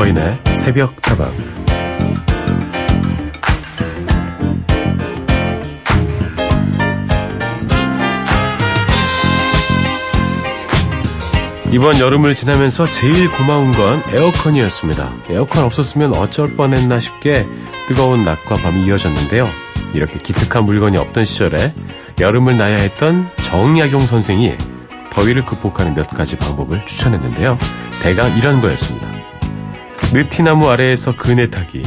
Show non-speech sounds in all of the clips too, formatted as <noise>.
서인의 새벽 다방 이번 여름을 지나면서 제일 고마운 건 에어컨이었습니다. 에어컨 없었으면 어쩔 뻔했나 싶게 뜨거운 낮과 밤이 이어졌는데요. 이렇게 기특한 물건이 없던 시절에 여름을 나야 했던 정약용 선생이 더위를 극복하는 몇 가지 방법을 추천했는데요. 대강 이런 거였습니다. 느티나무 아래에서 그네 타기,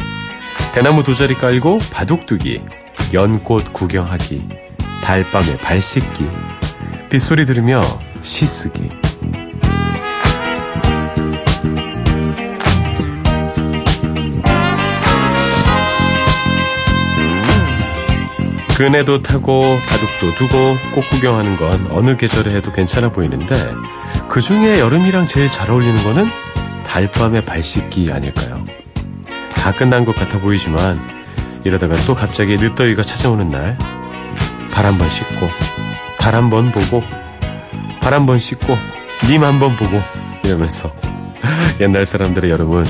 대나무 도자리 깔고 바둑 두기, 연꽃 구경하기, 달밤에 발 씻기, 빗소리 들으며 시 쓰기, 그네도 타고 바둑도 두고 꽃 구경하는 건 어느 계절에 해도 괜찮아 보이는데 그 중에 여름이랑 제일 잘 어울리는 거는 달밤의 발 씻기 아닐까요? 다 끝난 것 같아 보이지만 이러다가 또 갑자기 늦더위가 찾아오는 날 발 한 번 씻고 달 한 번 보고 발 한 번 씻고 님 한 번 보고 이러면서 <laughs> 옛날 사람들의 여름은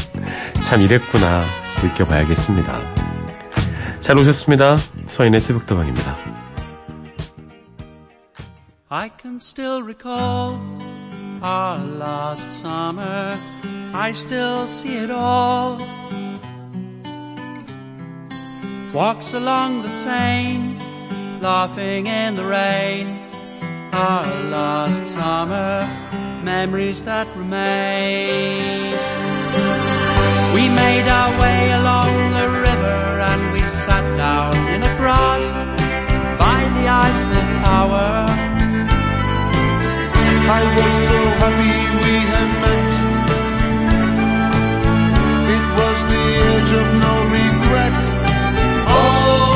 참 이랬구나 느껴봐야겠습니다. 잘 오셨습니다. 서인의 새벽다방입니다. I can still recall our last summer. I still see it all. Walks along the Seine, laughing in the rain. Our last summer, memories that remain. We made our way along the river and we sat down in the grass by the Eiffel Tower. I was so happy we had met. Oh.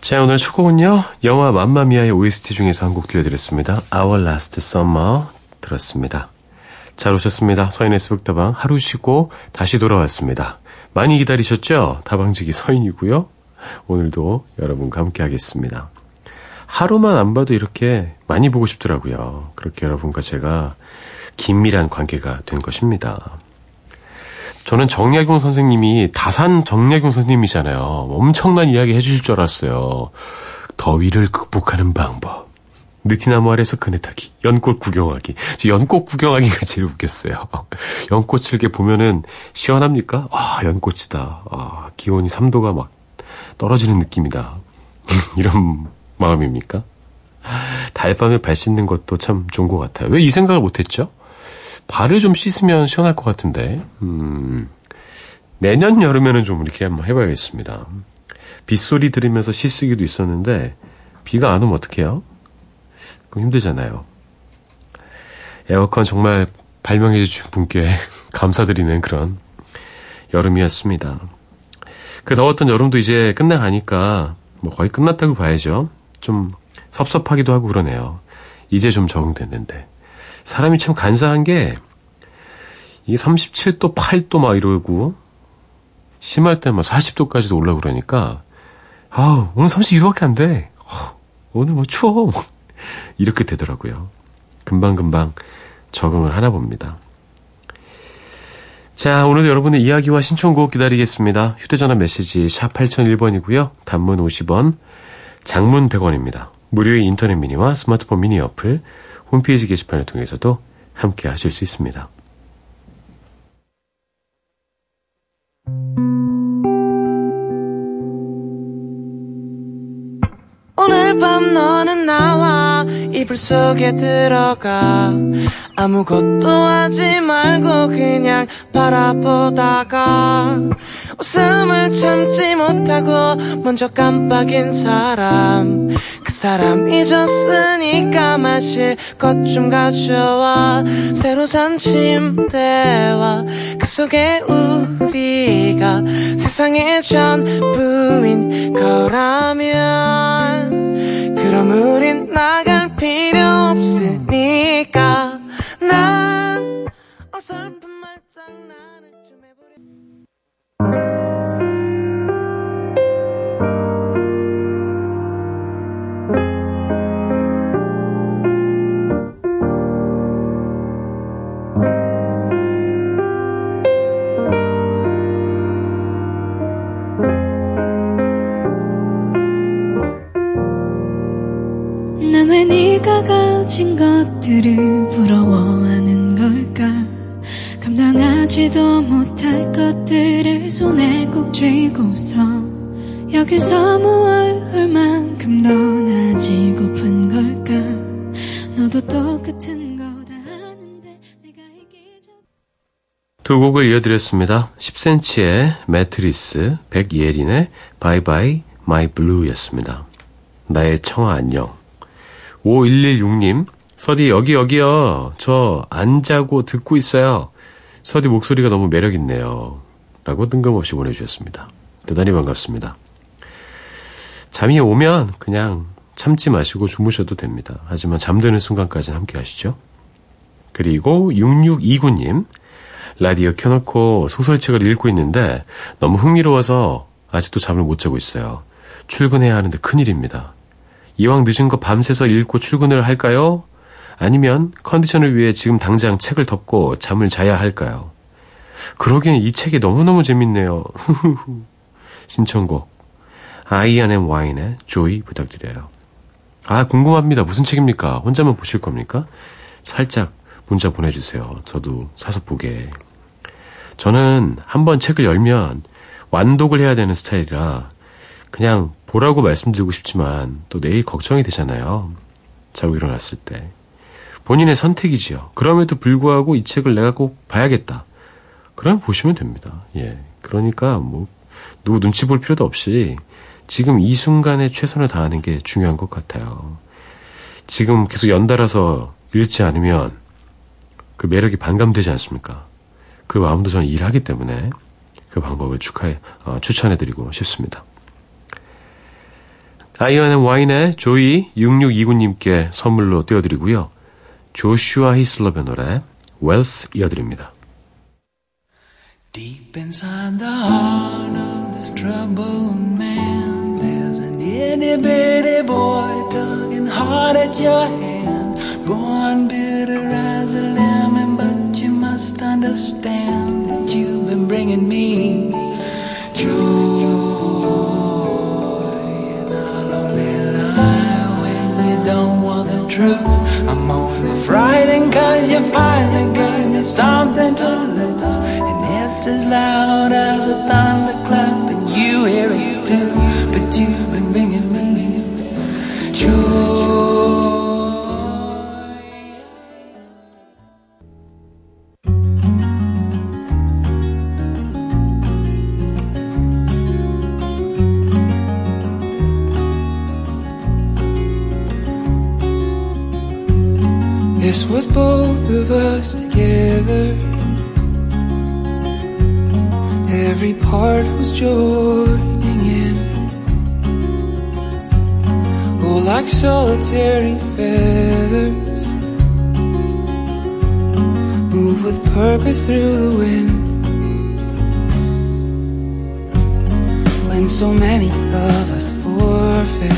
자, 오늘 첫 곡은요, 영화 맘마미아의 OST 중에서 한 곡 들려드렸습니다. Our Last Summer 들었습니다. 잘 오셨습니다. 서인의 스북다방 하루 쉬고 다시 돌아왔습니다. 많이 기다리셨죠? 다방지기 서인이고요. 오늘도 여러분과 함께 하겠습니다. 하루만 안 봐도 이렇게 많이 보고 싶더라고요. 그렇게 여러분과 제가 긴밀한 관계가 된 것입니다. 저는 정약용 선생님이 다산 정약용 선생님이잖아요. 엄청난 이야기 해주실 줄 알았어요. 더위를 극복하는 방법. 느티나무 아래서 그네 타기, 연꽃 구경하기. 저 연꽃 구경하기가 제일 웃겼어요. <laughs> 연꽃을 이렇게 보면은 시원합니까? 아, 연꽃이다. 아, 기온이 3도가 막 떨어지는 느낌이다. <laughs> 이런 마음입니까? 달밤에 발 씻는 것도 참 좋은 것 같아요. 왜 이 생각을 못했죠? 발을 좀 씻으면 시원할 것 같은데, 음, 내년 여름에는 좀 이렇게 한번 해봐야겠습니다. 빗소리 들으면서 씻쓰기도 있었는데, 비가 안 오면 어떡해요? 그럼 힘들잖아요. 에어컨 정말 발명해 주신 분께 <laughs> 감사드리는 그런 여름이었습니다. 그 더웠던 여름도 이제 끝나가니까, 뭐 거의 끝났다고 봐야죠. 좀 섭섭하기도 하고 그러네요. 이제 좀 적응됐는데. 사람이 참 간사한 게, 이게 37도, 8도 막 이러고, 심할 때막 40도까지도 올라 그러니까, 아우, 오늘 32도밖에 안 돼. 오늘 뭐 추워. 이렇게 되더라고요. 금방금방 적응을 하나 봅니다. 자, 오늘도 여러분의 이야기와 신청곡 기다리겠습니다. 휴대전화 메시지 샵 8001번이고요. 단문 50원, 장문 100원입니다. 무료의 인터넷 미니와 스마트폰 미니 어플, 홈페이지 게시판을 통해서도 함께 하실 수 있습니다. 오늘 밤 너는 나와 이불 속에 들어가 아무것도 하지 말고 그냥 바라보다가 웃음을 참지 못하고 먼저 깜빡인 사람. 그 사람 잊었으니까 마실 것 좀 가져와. 새로 산 침대와 그 속에 우리가 세상의 전부인 거라면. 그럼 우린 나갈 필요 없으니까. 난 어설픈 말장난 가진 것들을 부러워하는 걸까 감당하지도 못할 것들을 손에 꼭 쥐고서 여기서 무얼 얼만큼 더 나아지고픈 걸까 너도 똑같은 거 다 아는데 내가 이기적 두 곡을 이어드렸습니다. 10cm의 매트리스, 백예린의 Bye bye my blue였습니다. 나의 청아 안녕. 5116님, 서디 여기 여기요. 저 안 자고 듣고 있어요. 서디 목소리가 너무 매력있네요. 라고 뜬금없이 보내주셨습니다. 대단히 반갑습니다. 잠이 오면 그냥 참지 마시고 주무셔도 됩니다. 하지만 잠드는 순간까지는 함께 하시죠. 그리고 6629님, 라디오 켜놓고 소설책을 읽고 있는데 너무 흥미로워서 아직도 잠을 못 자고 있어요. 출근해야 하는데 큰일입니다. 이왕 늦은 거 밤새서 읽고 출근을 할까요? 아니면 컨디션을 위해 지금 당장 책을 덮고 잠을 자야 할까요? 그러기엔 이 책이 너무너무 재밌네요. 신청곡 아이언 앤 와인의 조이 부탁드려요. 아 궁금합니다. 무슨 책입니까? 혼자만 보실 겁니까? 살짝 문자 보내주세요. 저도 사서 보게. 저는 한번 책을 열면 완독을 해야 되는 스타일이라 그냥 보라고 말씀드리고 싶지만 또 내일 걱정이 되잖아요. 자고 일어났을 때. 본인의 선택이지요. 그럼에도 불구하고 이 책을 내가 꼭 봐야겠다. 그러면 보시면 됩니다. 예. 그러니까 뭐 누구 눈치 볼 필요도 없이 지금 이 순간에 최선을 다하는 게 중요한 것 같아요. 지금 계속 연달아서 읽지 않으면 그 매력이 반감되지 않습니까? 그 마음도 저는 일하기 때문에 그 방법을 축하해, 어, 추천해드리고 싶습니다. 아이언 앤 와인의 조이 6629님께 선물로 띄워드리고요. 조슈아 히슬럽의 노래 Wells 이어드립니다. Deep inside the heart of this troubled man, there's an itty bitty boy tugging hard at your hand. Born bitter as a lemon, but you must understand that you've been bringing me truth. I'm only frightened cause you finally gave me something to lose. And it's as loud as a thunderclap, and you hear it too. But you've been together. Every part was joining in. Oh, like solitary feathers, move with purpose through the wind. When so many of us forfeit.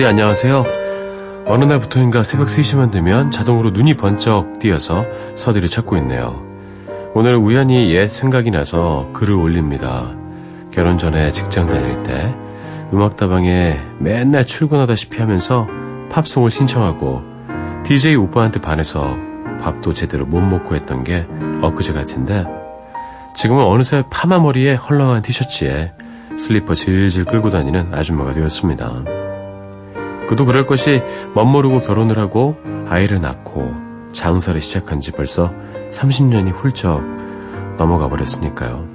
서디 안녕하세요. 어느 날부터인가 새벽 3시만 되면 자동으로 눈이 번쩍 띄어서 서디를 찾고 있네요. 오늘 우연히 옛 생각이 나서 글을 올립니다. 결혼 전에 직장 다닐 때 음악다방에 맨날 출근하다시피 하면서 팝송을 신청하고 DJ 오빠한테 반해서 밥도 제대로 못 먹고 했던 게 엊그제 같은데 지금은 어느새 파마 머리에 헐렁한 티셔츠에 슬리퍼 질질 끌고 다니는 아줌마가 되었습니다. 그도 그럴 것이 멋모르고 결혼을 하고 아이를 낳고 장사를 시작한 지 벌써 30년이 훌쩍 넘어가 버렸으니까요.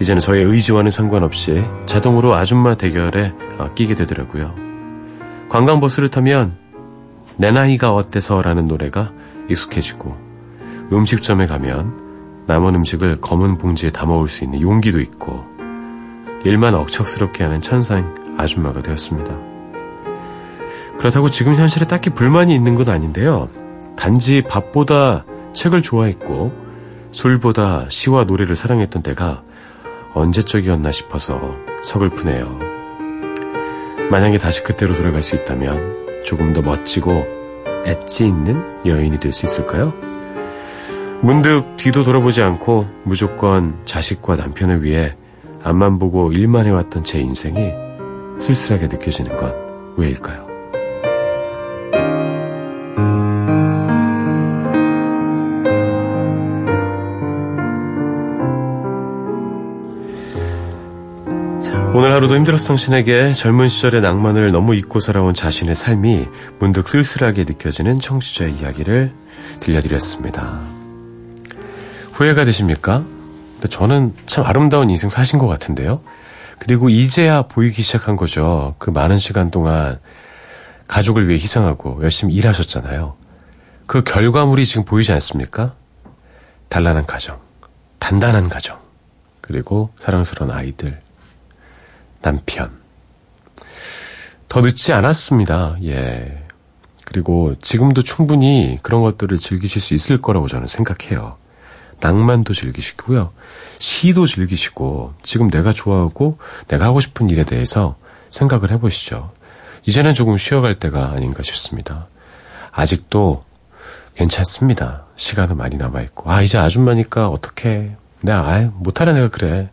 이제는 저의 의지와는 상관없이 자동으로 아줌마 대결에 끼게 되더라고요. 관광버스를 타면 내 나이가 어때서 라는 노래가 익숙해지고 음식점에 가면 남은 음식을 검은 봉지에 담아올 수 있는 용기도 있고 일만 억척스럽게 하는 천상 아줌마가 되었습니다. 그렇다고 지금 현실에 딱히 불만이 있는 건 아닌데요. 단지 밥보다 책을 좋아했고 술보다 시와 노래를 사랑했던 때가 언제적이었나 싶어서 서글프네요. 만약에 다시 그때로 돌아갈 수 있다면 조금 더 멋지고 엣지 있는 여인이 될 수 있을까요? 문득 뒤도 돌아보지 않고 무조건 자식과 남편을 위해 앞만 보고 일만 해왔던 제 인생이 쓸쓸하게 느껴지는 건 왜일까요? 오늘 하루도 힘들었어 당신에게 젊은 시절의 낭만을 너무 잊고 살아온 자신의 삶이 문득 쓸쓸하게 느껴지는 청취자의 이야기를 들려드렸습니다. 후회가 되십니까? 저는 참 아름다운 인생 사신 것 같은데요. 그리고 이제야 보이기 시작한 거죠. 그 많은 시간 동안 가족을 위해 희생하고 열심히 일하셨잖아요. 그 결과물이 지금 보이지 않습니까? 단란한 가정, 단단한 가정, 그리고 사랑스러운 아이들, 남편. 더 늦지 않았습니다. 예. 그리고 지금도 충분히 그런 것들을 즐기실 수 있을 거라고 저는 생각해요. 낭만도 즐기시고요. 시도 즐기시고 지금 내가 좋아하고 내가 하고 싶은 일에 대해서 생각을 해보시죠. 이제는 조금 쉬어갈 때가 아닌가 싶습니다. 아직도 괜찮습니다. 시간은 많이 남아있고. 아, 이제 아줌마니까 어떻게. 내가, 아이, 못하는 애가 그래.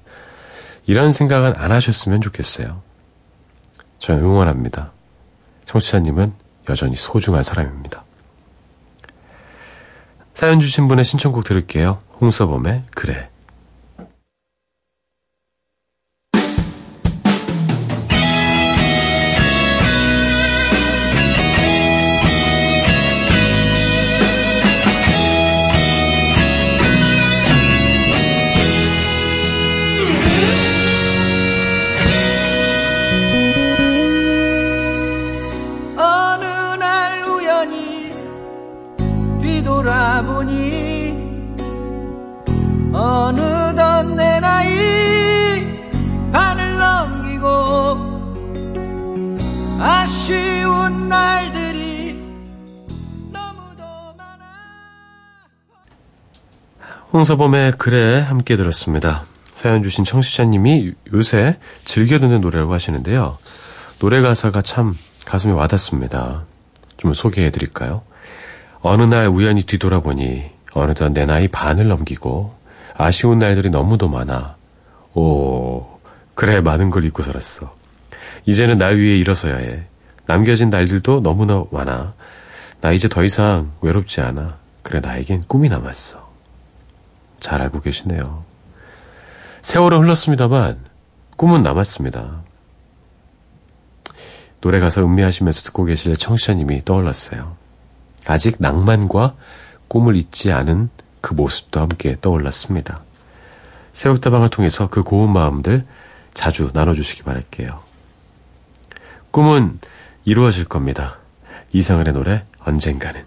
이런 생각은 안 하셨으면 좋겠어요. 저는 응원합니다. 청취자님은 여전히 소중한 사람입니다. 사연 주신 분의 신청곡 들을게요. 홍서범의 그래. 홍서범의 그래 함께 들었습니다. 사연 주신 청취자님이 요새 즐겨 듣는 노래라고 하시는데요. 노래 가사가 참 가슴에 와닿습니다. 좀 소개해 드릴까요? 어느 날 우연히 뒤돌아보니 어느덧 내 나이 반을 넘기고 아쉬운 날들이 너무도 많아. 오, 그래 많은 걸 잊고 살았어. 이제는 날 위해 일어서야 해. 남겨진 날들도 너무나 많아. 나 이제 더 이상 외롭지 않아. 그래 나에겐 꿈이 남았어. 잘 알고 계시네요. 세월은 흘렀습니다만 꿈은 남았습니다. 노래 가사 음미하시면서 듣고 계실 청취자님이 떠올랐어요. 아직 낭만과 꿈을 잊지 않은 그 모습도 함께 떠올랐습니다. 새벽다방을 통해서 그 고운 마음들 자주 나눠주시기 바랄게요. 꿈은 이루어질 겁니다. 이상은의 노래 언젠가는.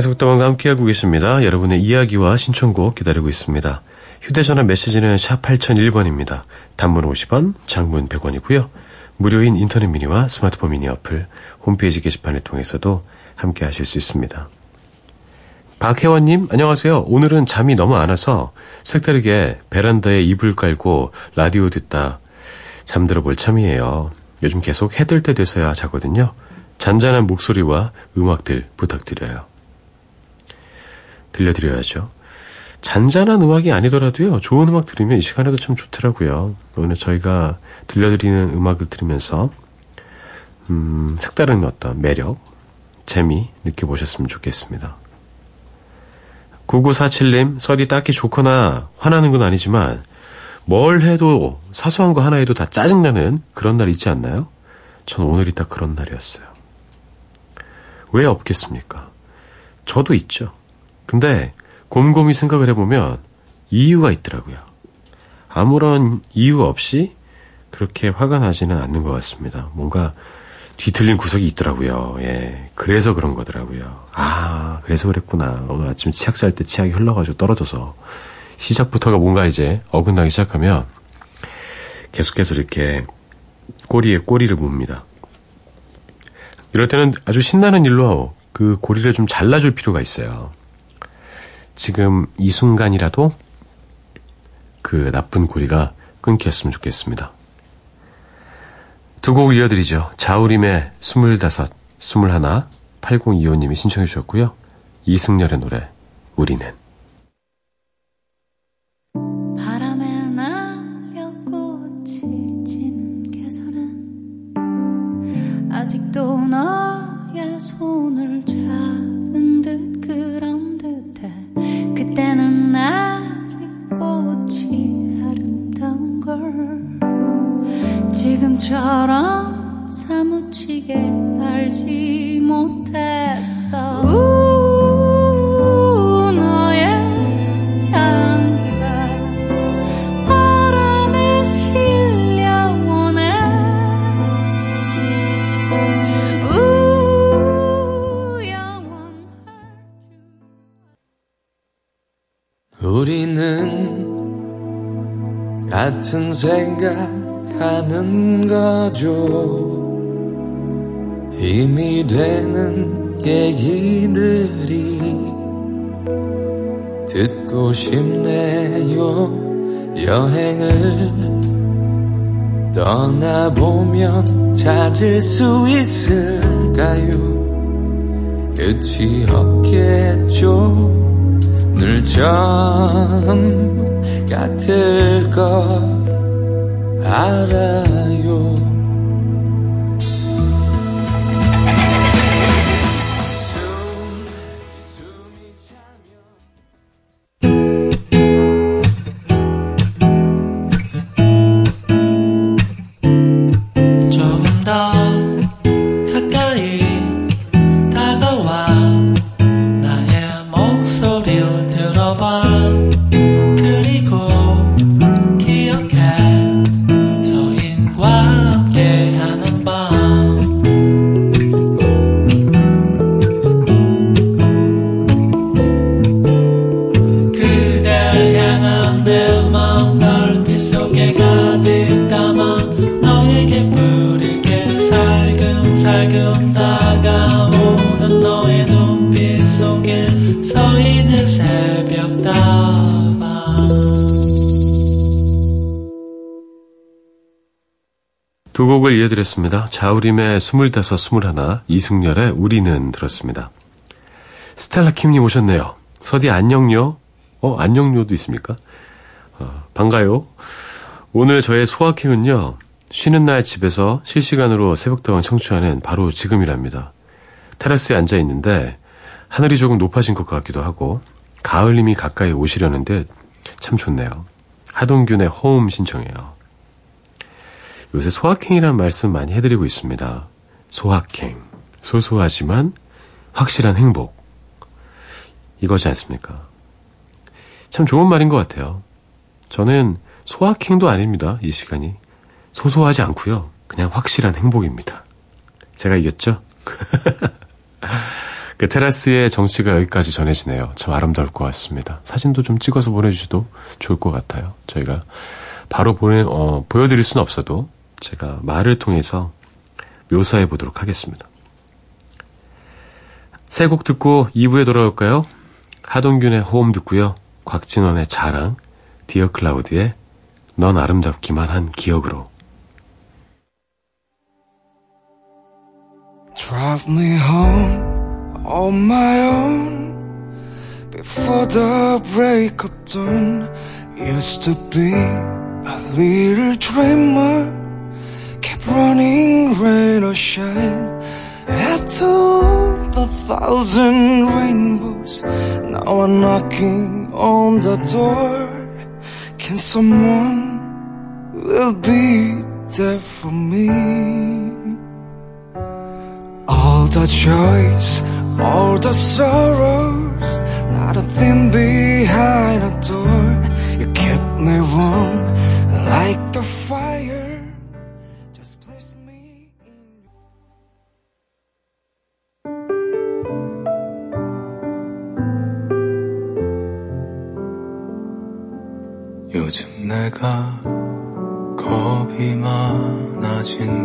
속담과 함께하고 계십니다. 여러분의 이야기와 신청곡 기다리고 있습니다. 휴대전화 메시지는 샵 8001번입니다. 단문 50원, 장문 100원이고요. 무료인 인터넷 미니와 스마트폰 미니 어플, 홈페이지 게시판을 통해서도 함께 하실 수 있습니다. 박혜원님, 안녕하세요. 오늘은 잠이 너무 안 와서 색다르게 베란다에 이불 깔고 라디오 듣다 잠들어 볼 참이에요. 요즘 계속 해뜰 때 돼서야 자거든요. 잔잔한 목소리와 음악들 부탁드려요. 들려드려야죠. 잔잔한 음악이 아니더라도요, 좋은 음악 들으면 이 시간에도 참 좋더라고요. 오늘 저희가 들려드리는 음악을 들으면서, 음, 색다른 어떤 매력, 재미 느껴보셨으면 좋겠습니다. 9947님, 썰이 딱히 좋거나 화나는 건 아니지만, 뭘 해도, 사소한 거 하나 해도 다 짜증나는 그런 날 있지 않나요? 전 오늘이 딱 그런 날이었어요. 왜 없겠습니까? 저도 있죠. 근데 곰곰이 생각을 해보면 이유가 있더라고요. 아무런 이유 없이 그렇게 화가 나지는 않는 것 같습니다. 뭔가 뒤틀린 구석이 있더라고요. 예. 그래서 그런 거더라고요. 아, 그래서 그랬구나. 오늘 아침 치약 잘 때 치약이 흘러가지고 떨어져서 시작부터가 뭔가 이제 어긋나기 시작하면 계속해서 이렇게 꼬리에 꼬리를 봅니다. 이럴 때는 아주 신나는 일로 그 고리를 좀 잘라줄 필요가 있어요. 지금 이 순간이라도 그 나쁜 고리가 끊겼으면 좋겠습니다. 두 곡 이어드리죠. 자우림의 스물다섯, 스물하나, 8025님이 신청해 주셨고요. 이승열의 노래, 우리는. 알지 못했어 우, 너의 향기가 바람에 실려오네 우, 영원할 우리는 같은 생각하는 거죠. 힘이 되는 얘기들이 듣고 싶네요. 여행을 떠나보면 찾을 수 있을까요? 끝이 없겠죠. 늘 처음 같을 거 알아요. 두 곡을 이어드렸습니다. 자우림의 스물다섯, 스물하나, 이승열의 우리는 들었습니다. 스텔라 킴님 오셨네요. 서디 안녕요? 어, 안녕요도 있습니까? 어, 반가요. 오늘 저의 소확행은요, 쉬는 날 집에서 실시간으로 새벽다방 청취하는 바로 지금이랍니다. 테라스에 앉아 있는데, 하늘이 조금 높아진 것 같기도 하고, 가을님이 가까이 오시려는데, 참 좋네요. 하동균의 호음 신청해요. 요새 소확행이란 말씀 많이 해드리고 있습니다. 소확행. 소소하지만 확실한 행복. 이거지 않습니까? 참 좋은 말인 것 같아요. 저는 소확행도 아닙니다. 이 시간이. 소소하지 않고요. 그냥 확실한 행복입니다. 제가 이겼죠? <laughs> 그 테라스의 정취가 여기까지 전해지네요. 참 아름다울 것 같습니다. 사진도 좀 찍어서 보내주셔도 좋을 것 같아요. 저희가 바로 보내, 어, 보여드릴 수는 없어도 제가 말을 통해서 묘사해 보도록 하겠습니다. 세 곡 듣고 2부에 돌아올까요? 하동균의 호흡 듣고요. 곽진원의 자랑, 디어 클라우드의 넌 아름답기만 한 기억으로. Drive me home on my own before the break of dawn. Used to be a little dreamer, running rain or shine. After the thousand rainbows, now I'm knocking on the door. Can someone will be there for me? All the joys, all the sorrows, not a thing behind a door. You kept me warm like 내가 겁이 많아진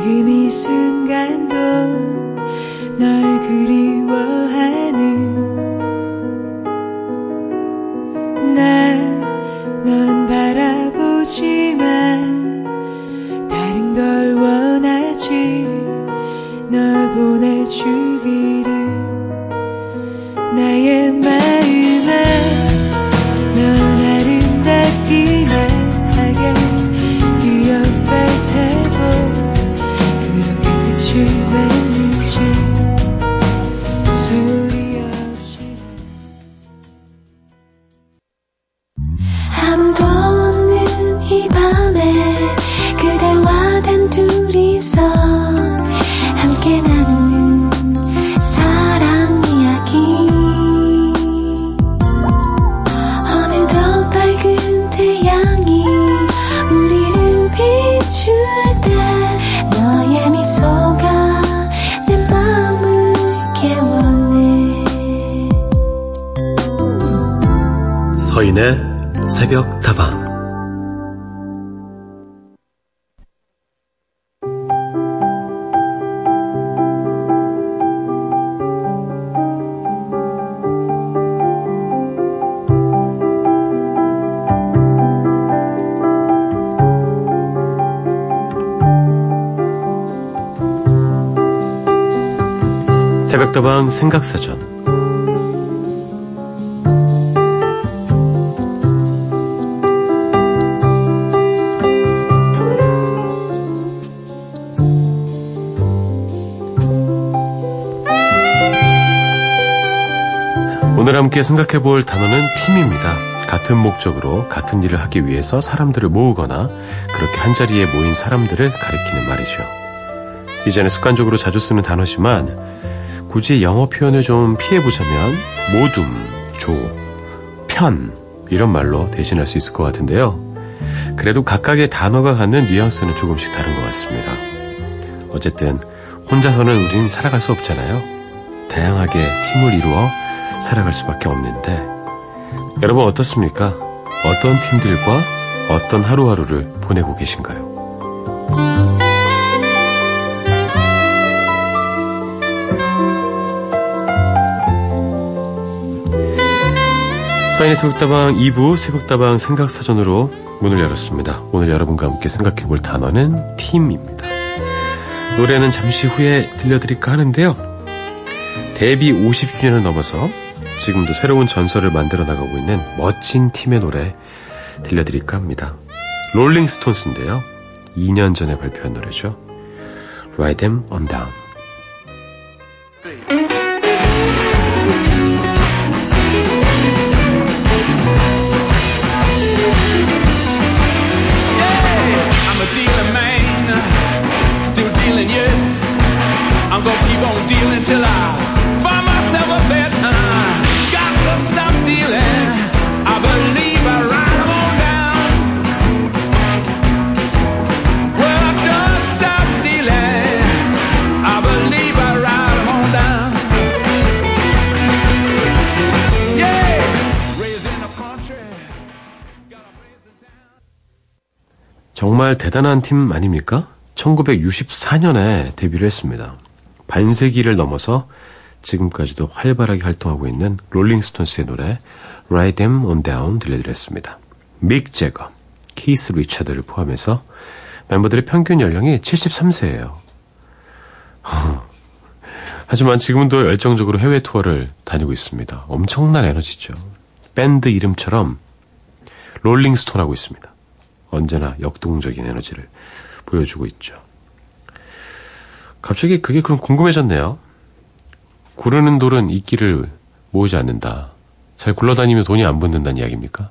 지금 이 순간도 널 그리워하 새벽다방 생각사전 오늘 함께 생각해 볼 단어는 팀입니다. 같은 목적으로 같은 일을 하기 위해서 사람들을 모으거나 그렇게 한자리에 모인 사람들을 가리키는 말이죠. 이제는 습관적으로 자주 쓰는 단어지만 굳이 영어 표현을 좀 피해보자면 모둠, 조, 편 이런 말로 대신할 수 있을 것 같은데요. 그래도 각각의 단어가 갖는 뉘앙스는 조금씩 다른 것 같습니다. 어쨌든 혼자서는 우린 살아갈 수 없잖아요. 다양하게 팀을 이루어 살아갈 수밖에 없는데 여러분 어떻습니까? 어떤 팀들과 어떤 하루하루를 보내고 계신가요? 서인의 새벽다방 2부 새벽다방 생각사전으로 문을 열었습니다. 오늘 여러분과 함께 생각해 볼 단어는 팀입니다. 노래는 잠시 후에 들려드릴까 하는데요. 데뷔 50주년을 넘어서 지금도 새로운 전설을 만들어 나가고 있는 멋진 팀의 노래 들려드릴까 합니다. 롤링스톤스인데요. 2년 전에 발표한 노래죠. Ride Them On Down. Man, still dealing you. I'm gonna keep on dealing till I find myself a bed. 정말 대단한 팀 아닙니까? 1964년에 데뷔를 했습니다. 반세기를 넘어서 지금까지도 활발하게 활동하고 있는 롤링스톤스의 노래 Ride Them On Down 들려드렸습니다. 믹 제거, 키스 리차드를 포함해서 멤버들의 평균 연령이 73세예요. <laughs> 하지만 지금도 열정적으로 해외 투어를 다니고 있습니다. 엄청난 에너지죠. 밴드 이름처럼 롤링스톤 하고 있습니다. 언제나 역동적인 에너지를 보여주고 있죠. 갑자기 그게 그럼 궁금해졌네요. 구르는 돌은 이끼를 모으지 않는다. 잘 굴러다니면 돈이 안 붙는다는 이야기입니까?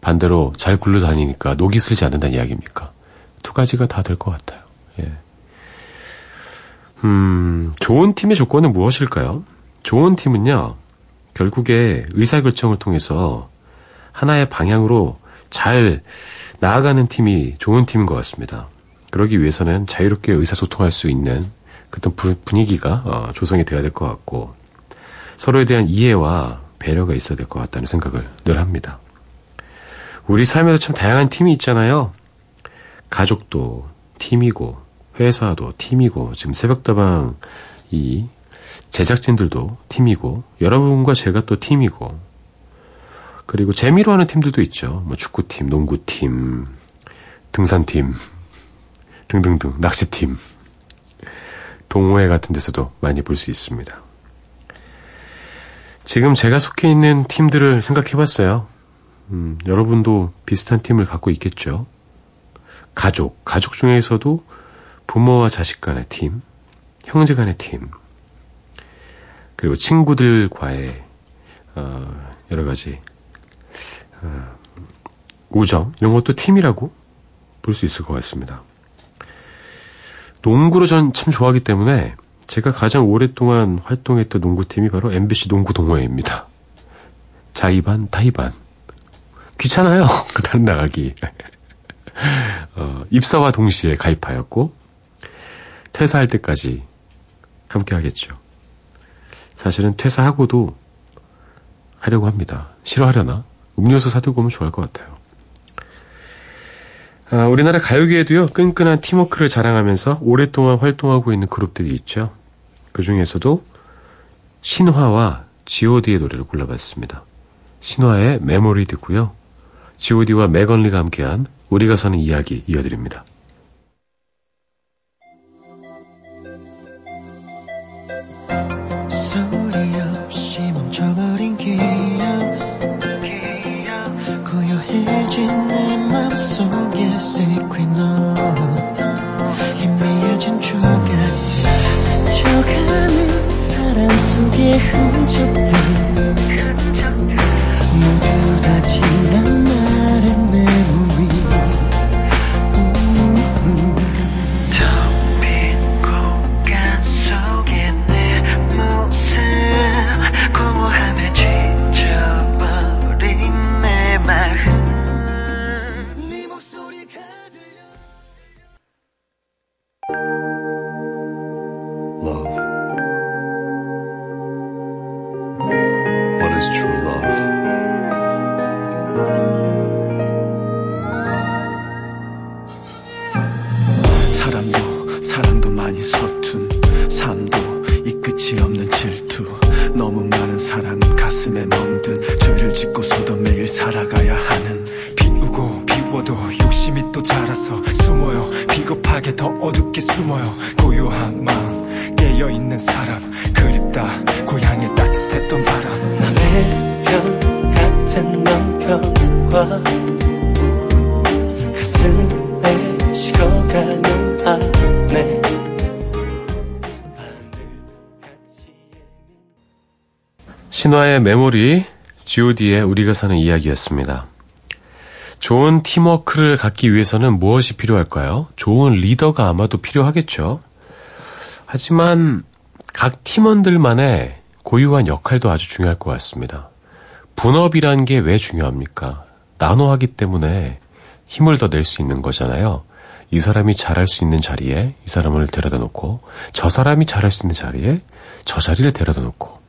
반대로 잘 굴러다니니까 녹이 슬지 않는다는 이야기입니까? 두 가지가 다 될 것 같아요. 예. 음, 좋은 팀의 조건은 무엇일까요? 좋은 팀은요, 결국에 의사결정을 통해서 하나의 방향으로 잘 나아가는 팀이 좋은 팀인 것 같습니다. 그러기 위해서는 자유롭게 의사소통할 수 있는 부- 분위기가 어, 조성이 되어야 될 것 같고 서로에 대한 이해와 배려가 있어야 될 것 같다는 생각을 늘 합니다. 우리 삶에도 참 다양한 팀이 있잖아요. 가족도 팀이고 회사도 팀이고 지금 새벽다방 이 제작진들도 팀이고 여러분과 제가 또 팀이고 그리고 재미로 하는 팀들도 있죠. 뭐 축구팀, 농구팀, 등산팀 등등등 낚시팀 동호회 같은 데서도 많이 볼 수 있습니다. 지금 제가 속해 있는 팀들을 생각해 봤어요. 음, 여러분도 비슷한 팀을 갖고 있겠죠. 가족, 가족 중에서도 부모와 자식 간의 팀, 형제 간의 팀, 그리고 친구들과의 어, 여러 가지 어, 우정 이런 것도 팀이라고 볼 수 있을 것 같습니다. 농구를 전 참 좋아하기 때문에 제가 가장 오랫동안 활동했던 농구팀이 바로 MBC 농구 동호회입니다. 자이반, 타이반. 귀찮아요. <laughs> 다른 나가기. <laughs> 어, 입사와 동시에 가입하였고, 퇴사할 때까지 함께 하겠죠. 사실은 퇴사하고도 하려고 합니다. 싫어하려나? 음료수 사들고 오면 좋아할 것 같아요. 아, 우리나라 가요계에도요, 끈끈한 팀워크를 자랑하면서 오랫동안 활동하고 있는 그룹들이 있죠. 그 중에서도 신화와 god의 노래를 골라봤습니다. 신화의 메모리 듣고요. god와 맥건리가 함께한 우리가 사는 이야기 이어드립니다. 너무 많은 사랑은 가슴에 멍든 죄를 짓고서도 매일 살아가야 하는 비우고 비워도 욕심이 또 자라서 숨어요. 비겁하게 더 어둡게 숨어요. 고요한 마음 깨어있는 사람 신화의 메모리, god의 우리가 사는 이야기였습니다. 좋은 팀워크를 갖기 위해서는 무엇이 필요할까요? 좋은 리더가 아마도 필요하겠죠. 하지만 각 팀원들만의 고유한 역할도 아주 중요할 것 같습니다. 분업이란 게 왜 중요합니까? 나눠 하기 때문에 힘을 더 낼 수 있는 거잖아요. 이 사람이 잘할 수 있는 자리에 이 사람을 데려다 놓고 저 사람이 잘할 수 있는 자리에 저 자리를 데려다 놓고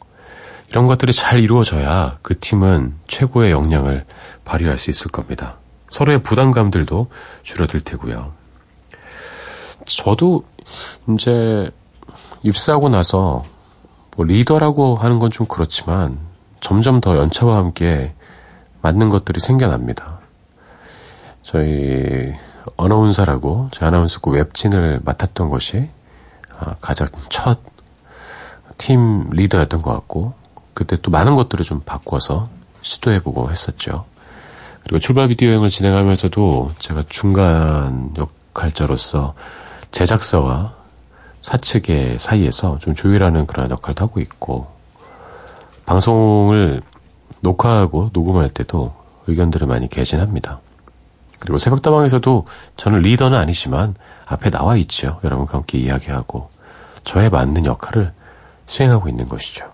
이런 것들이 잘 이루어져야 그 팀은 최고의 역량을 발휘할 수 있을 겁니다. 서로의 부담감들도 줄어들 테고요. 저도 이제 입사하고 나서 뭐 리더라고 하는 건 좀 그렇지만 점점 더 연차와 함께 맞는 것들이 생겨납니다. 저희 어나운서라고 제 아나운서고 웹진을 맡았던 것이 아, 가장 첫 팀 리더였던 것 같고 그때 또 많은 것들을 좀 바꿔서 시도해보고 했었죠. 그리고 출발 비디오 여행을 진행하면서도 제가 중간 역할자로서 제작사와 사측의 사이에서 좀 조율하는 그런 역할도 하고 있고 방송을 녹화하고 녹음할 때도 의견들을 많이 개진합니다. 그리고 새벽다방에서도 저는 리더는 아니지만 앞에 나와 있죠. 여러분과 함께 이야기하고 저에 맞는 역할을 수행하고 있는 것이죠.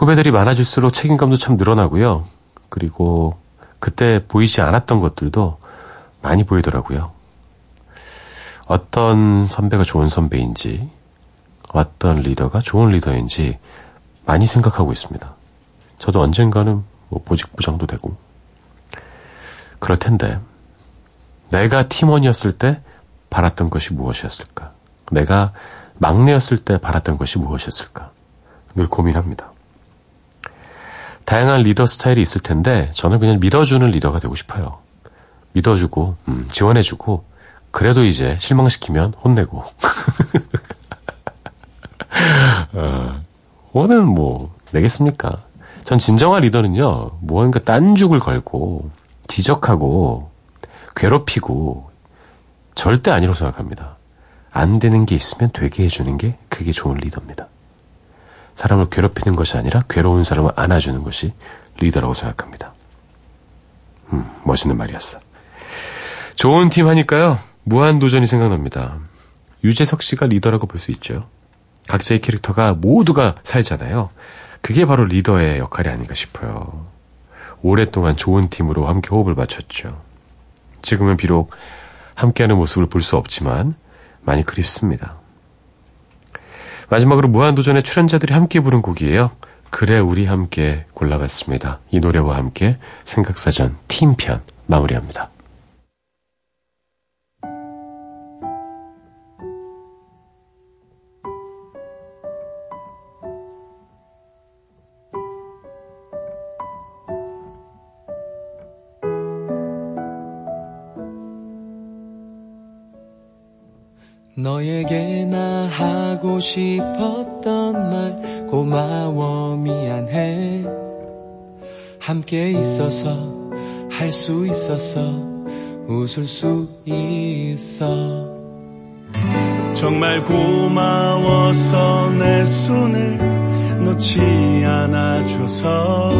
후배들이 많아질수록 책임감도 참 늘어나고요. 그리고 그때 보이지 않았던 것들도 많이 보이더라고요. 어떤 선배가 좋은 선배인지, 어떤 리더가 좋은 리더인지 많이 생각하고 있습니다. 저도 언젠가는 뭐 보직 부장도 되고, 그럴 텐데, 내가 팀원이었을 때 바랐던 것이 무엇이었을까? 내가 막내였을 때 바랐던 것이 무엇이었을까? 늘 고민합니다. 다양한 리더 스타일이 있을 텐데 저는 그냥 믿어주는 리더가 되고 싶어요. 믿어주고 음, 지원해주고 그래도 이제 실망시키면 혼내고 <laughs> 어, 오는 뭐 내겠습니까? 전 진정한 리더는요 무언가 딴죽을 걸고 지적하고 괴롭히고 절대 아니라고 생각합니다. 안 되는 게 있으면 되게 해주는 게 그게 좋은 리더입니다. 사람을 괴롭히는 것이 아니라 괴로운 사람을 안아주는 것이 리더라고 생각합니다. 음, 멋있는 말이었어. 좋은 팀 하니까요, 무한도전이 생각납니다. 유재석 씨가 리더라고 볼 수 있죠. 각자의 캐릭터가 모두가 살잖아요. 그게 바로 리더의 역할이 아닌가 싶어요. 오랫동안 좋은 팀으로 함께 호흡을 맞췄죠. 지금은 비록 함께하는 모습을 볼 수 없지만 많이 그립습니다. 마지막으로 무한도전의 출연자들이 함께 부른 곡이에요. 그래 우리 함께 골라봤습니다. 이 노래와 함께 생각사전 팀편 마무리합니다. 너에게 나 하고 싶었던 말 고마워 미안해. 함께 있어서 할 수 있었어 웃을 수 있어. 정말 고마워서 내 손을 놓지 않아줘서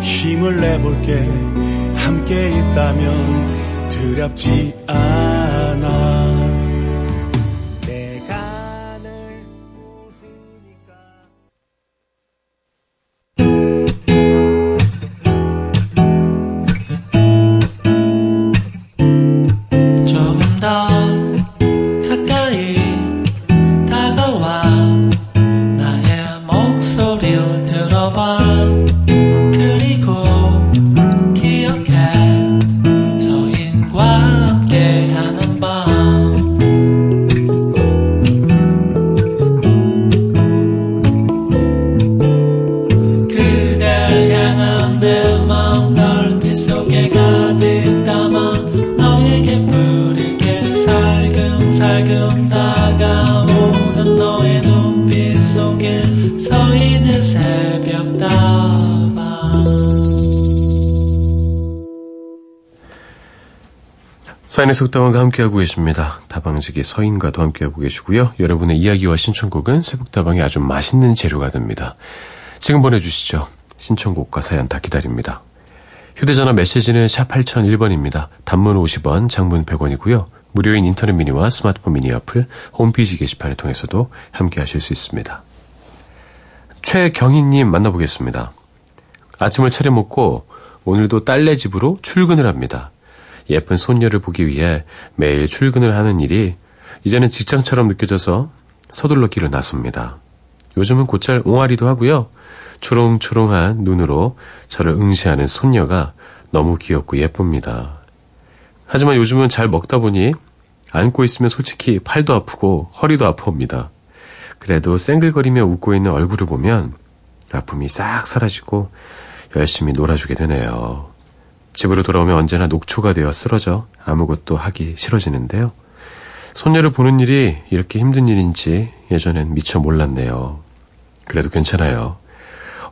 힘을 내볼게. 함께 있다면 두렵지 않아 사인의 속담원과 함께하고 계십니다. 다방지기 서인과도 함께하고 계시고요. 여러분의 이야기와 신청곡은 새벽다방에 아주 맛있는 재료가 됩니다. 지금 보내주시죠. 신청곡과 사연 다 기다립니다. 휴대전화 메시지는 샵 8001번입니다. 단문 50원, 장문 100원이고요. 무료인 인터넷 미니와 스마트폰 미니 어플, 홈페이지 게시판을 통해서도 함께 하실 수 있습니다. 최경희님 만나보겠습니다. 아침을 차려 먹고 오늘도 딸네 집으로 출근을 합니다. 예쁜 손녀를 보기 위해 매일 출근을 하는 일이 이제는 직장처럼 느껴져서 서둘러 길을 나섭니다. 요즘은 곧잘 옹알이도 하고요. 초롱초롱한 눈으로 저를 응시하는 손녀가 너무 귀엽고 예쁩니다. 하지만 요즘은 잘 먹다 보니 안고 있으면 솔직히 팔도 아프고 허리도 아파옵니다. 그래도 쌩글거리며 웃고 있는 얼굴을 보면 아픔이 싹 사라지고 열심히 놀아주게 되네요. 집으로 돌아오면 언제나 녹초가 되어 쓰러져 아무것도 하기 싫어지는데요. 손녀를 보는 일이 이렇게 힘든 일인지 예전엔 미처 몰랐네요. 그래도 괜찮아요.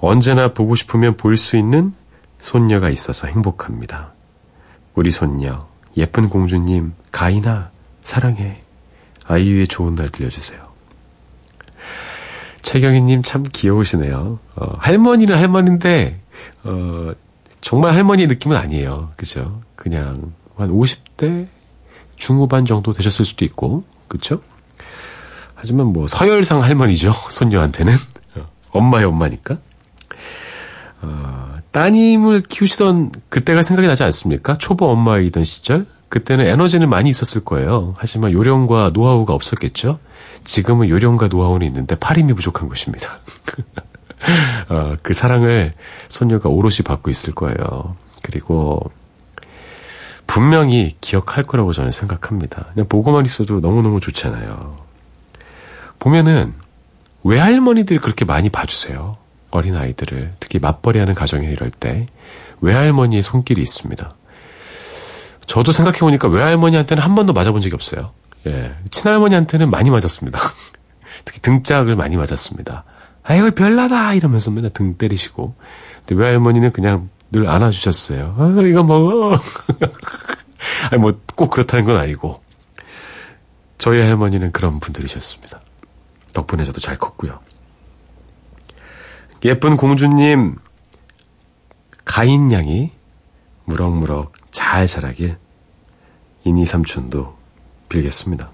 언제나 보고 싶으면 볼 수 있는 손녀가 있어서 행복합니다. 우리 손녀, 예쁜 공주님, 가인아, 사랑해. 아이유의 좋은 날 들려주세요. 최경희님 참 귀여우시네요. 어, 할머니는 할머니인데, 어, 정말 할머니 느낌은 아니에요. 그죠? 그냥 한 50대 중후반 정도 되셨을 수도 있고, 그쵸? 하지만 뭐 서열상 할머니죠. <laughs> 손녀한테는. <laughs> 엄마의 엄마니까. 어, 따님을 키우시던 그때가 생각이 나지 않습니까? 초보 엄마이던 시절? 그때는 에너지는 많이 있었을 거예요. 하지만 요령과 노하우가 없었겠죠? 지금은 요령과 노하우는 있는데 팔힘이 부족한 것입니다. <laughs> 어, 그 사랑을 손녀가 오롯이 받고 있을 거예요. 그리고 분명히 기억할 거라고 저는 생각합니다. 그냥 보고만 있어도 너무너무 좋잖아요. 보면은 외할머니들이 그렇게 많이 봐주세요. 어린 아이들을. 특히 맞벌이하는 가정에 이럴 때 외할머니의 손길이 있습니다. 저도 생각해 보니까 외할머니한테는 한 번도 맞아본 적이 없어요. 예. 친할머니한테는 많이 맞았습니다. <laughs> 특히 등짝을 많이 맞았습니다. 아이고, 별나다! 이러면서 맨날 등 때리시고. 근데 외할머니는 그냥 늘 안아주셨어요. 아, 이거 먹어! <laughs> 아니, 뭐, 꼭 그렇다는 건 아니고. 저희 할머니는 그런 분들이셨습니다. 덕분에 저도 잘 컸고요. 예쁜 공주님, 가인 양이 무럭무럭 잘 자라길 이니 삼촌도 빌겠습니다.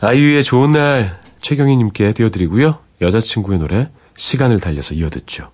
아이유의 좋은 날 최경희님께 띄워드리고요. 여자친구의 노래 시간을 달려서 이어듣죠.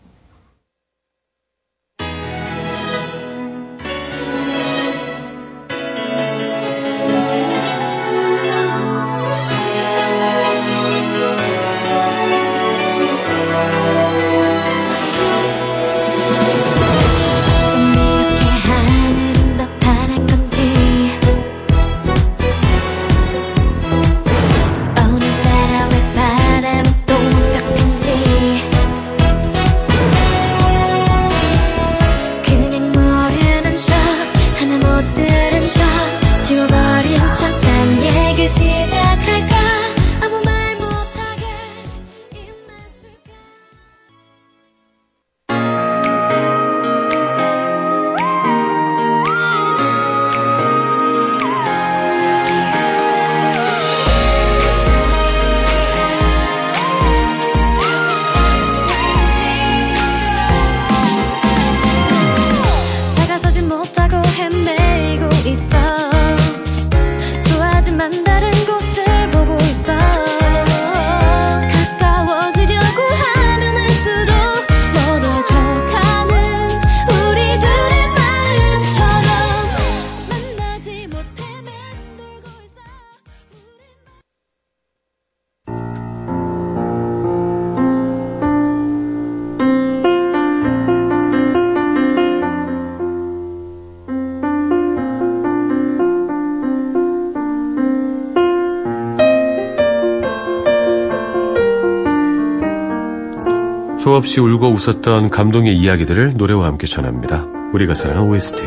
없이 울고 웃었던 감동의 이야기들을 노래와 함께 전합니다. 우리가 사랑하는 OST.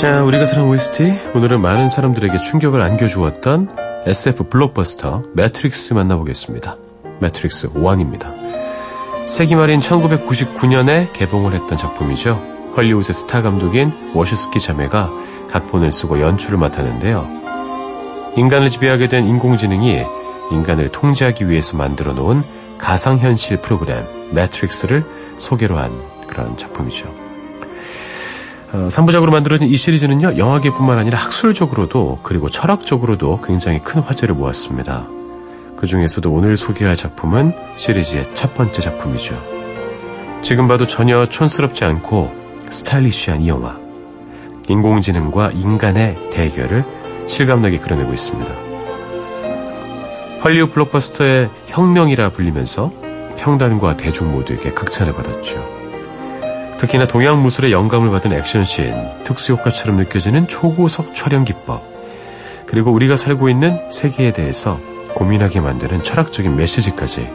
자, 우리가 사랑하는 OST. 오늘은 많은 사람들에게 충격을 안겨주었던 SF 블록버스터 매트릭스 만나보겠습니다. 매트릭스 1입니다. 세기 말인 1999년에 개봉을 했던 작품이죠. 헐리우드의 스타 감독인 워셔스키 자매가 각본을 쓰고 연출을 맡았는데요. 인간을 지배하게 된 인공지능이 인간을 통제하기 위해서 만들어 놓은 가상현실 프로그램 매트릭스를 소개로 한 그런 작품이죠. 어, 3부작으로 만들어진 이 시리즈는요, 영화계뿐만 아니라 학술적으로도 그리고 철학적으로도 굉장히 큰 화제를 모았습니다. 그 중에서도 오늘 소개할 작품은 시리즈의 첫 번째 작품이죠. 지금 봐도 전혀 촌스럽지 않고 스타일리시한 이 영화. 인공지능과 인간의 대결을 실감나게 그려내고 있습니다. 헐리우드 블록버스터의 혁명이라 불리면서 평단과 대중 모두에게 극찬을 받았죠. 특히나 동양 무술의 영감을 받은 액션씬, 특수효과처럼 느껴지는 초고속 촬영 기법, 그리고 우리가 살고 있는 세계에 대해서 고민하게 만드는 철학적인 메시지까지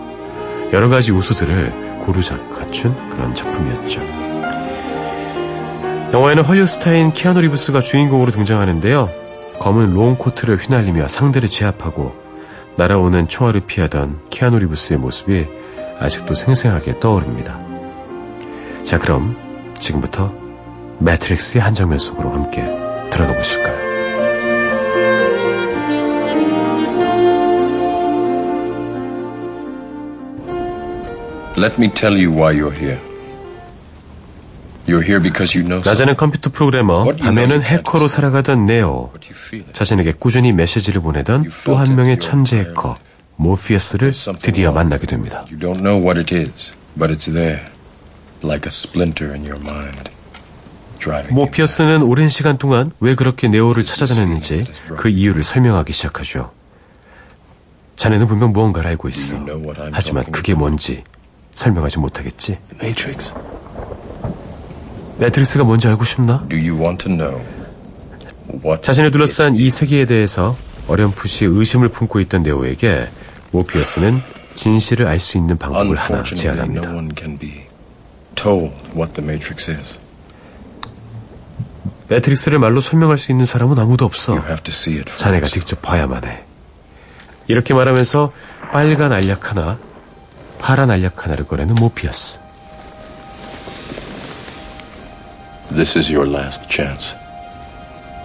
여러 가지 요소들을 고루 갖춘 그런 작품이었죠. 영화에는 헐리우드 스타인 키아누 리브스가 주인공으로 등장하는데요. 검은 롱 코트를 휘날리며 상대를 제압하고 날아오는 총알을 피하던 키아누 리브스의 모습이 아직도 생생하게 떠오릅니다. 자, 그럼 지금부터 매트릭스의 한 장면 속으로 함께 들어가 보실까요? Let me tell you why you're here. 낮에는 컴퓨터 프로그래머, 밤에는 해커로 살아가던 네오. 자신에게 꾸준히 메시지를 보내던 또 한 명의 천재 해커, 모피어스를 드디어 만나게 됩니다. You don't know what it is, but it's there, like a splinter in your mind, driving. you 모피어스는 오랜 시간 동안 왜 그렇게 네오를 찾아다녔는지 그 이유를 설명하기 시작하죠. 자네는 분명 무언가를 알고 있어. 하지만 그게 뭔지 설명하지 못하겠지. 매트릭스가 뭔지 알고 싶나? Do you want to know what 자신을 둘러싼 이 세계에 대해서 어렴풋이 의심을 품고 있던 네오에게 모피어스는 진실을 알 수 있는 방법을 하나 제안합니다. no one can be told what the Matrix is. 매트릭스를 말로 설명할 수 있는 사람은 아무도 없어. 자네가. 직접 봐야만 해. 이렇게 말하면서 빨간 알약 하나, 파란 알약 하나를 꺼내는 모피어스. This is your last chance.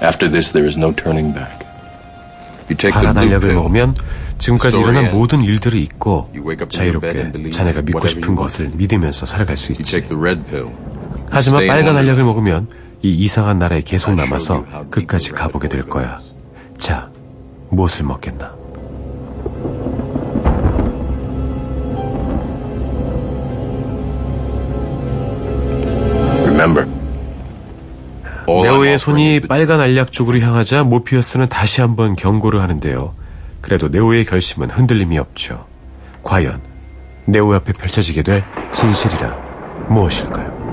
After this, there is no turning back. You take the 파란 blue 알약을 pill. 먹으면 지금까지 일어난. 모든 일들을 잊고 자유롭게 자네가 믿고 싶은 you 것을. 믿으면서 살아갈 수 You 있지. take the red pill. 하지만 빨간. 알약을 먹으면 이 이상한 나라에 계속 남아서 끝까지 가보게 될 거야. 자, 무엇을 먹겠나? 네오의 offering 손이 the 빨간 알약 쪽으로 향하자 모피어스는 다시 한번 경고를 하는데요. 그래도 네오의 결심은 흔들림이 없죠. 과연 네오 앞에 펼쳐지게 될 진실이라 무엇일까요?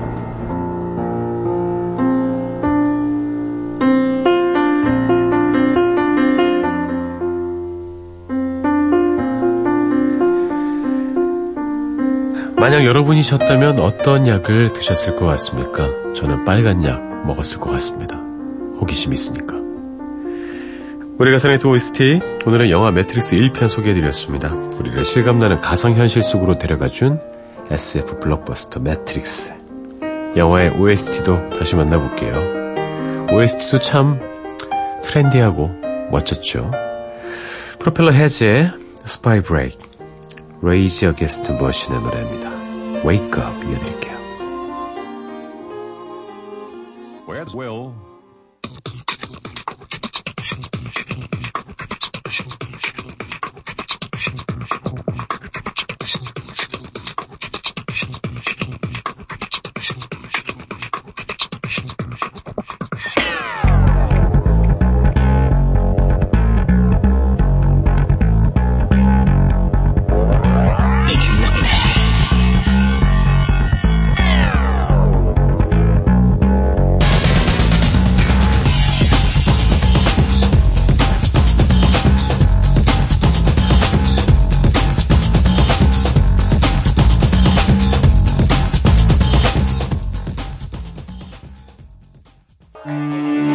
만약 여러분이셨다면 어떤 약을 드셨을 것 같습니까? 저는 빨간 약 먹었을 것 같습니다. 호기심 있으니까. 우리가 사는 OST, 오늘은 영화 매트릭스 1편 소개해드렸습니다. 우리를 실감나는 가상현실 속으로 데려가준 SF 블록버스터 매트릭스. 영화의 OST도 다시 만나볼게요. OST도 참 트렌디하고 멋졌죠. 프로펠러 헤즈의 Spybreak, Rage Against Machine의 노래입니다. Wake Up 이어드릴게요. at will Música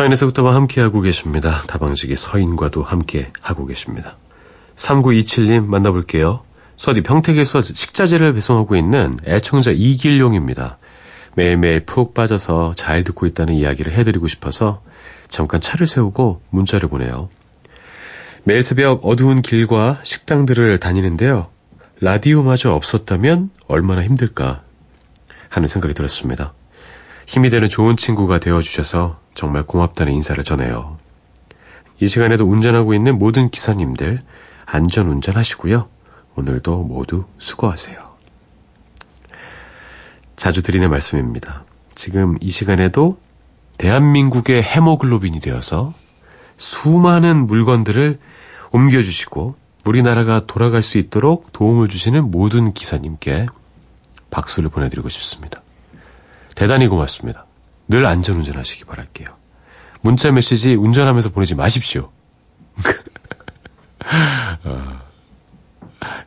서인에서부터와 함께하고 계십니다. 다방지기 서인과도 함께 하고 계십니다. 3927님 만나볼게요. 서디 평택에서 식자재를 배송하고 있는 애청자 이길용입니다. 매일매일 푹 빠져서 잘 듣고 있다는 이야기를 해드리고 싶어서 잠깐 차를 세우고 문자를 보내요. 매일 새벽 어두운 길과 식당들을 다니는데요. 라디오마저 없었다면 얼마나 힘들까 하는 생각이 들었습니다. 힘이 되는 좋은 친구가 되어주셔서 정말 고맙다는 인사를 전해요. 이 시간에도 운전하고 있는 모든 기사님들 안전 운전하시고요. 오늘도 모두 수고하세요. 자주 드리는 말씀입니다. 지금 이 시간에도 대한민국의 헤모글로빈이 되어서 수많은 물건들을 옮겨주시고 우리나라가 돌아갈 수 있도록 도움을 주시는 모든 기사님께 박수를 보내드리고 싶습니다. 대단히 고맙습니다. 늘 안전 운전 하시기 바랄게요. 문자 메시지 운전하면서 보내지 마십시오. <laughs> 어,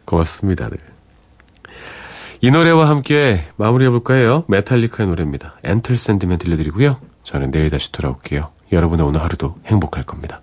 고맙습니다. 네. 이 노래와 함께 마무리해볼까 해요. 메탈리카의 노래입니다. 엔틀 샌드맨 들려드리고요. 저는 내일 다시 돌아올게요. 여러분의 오늘 하루도 행복할 겁니다.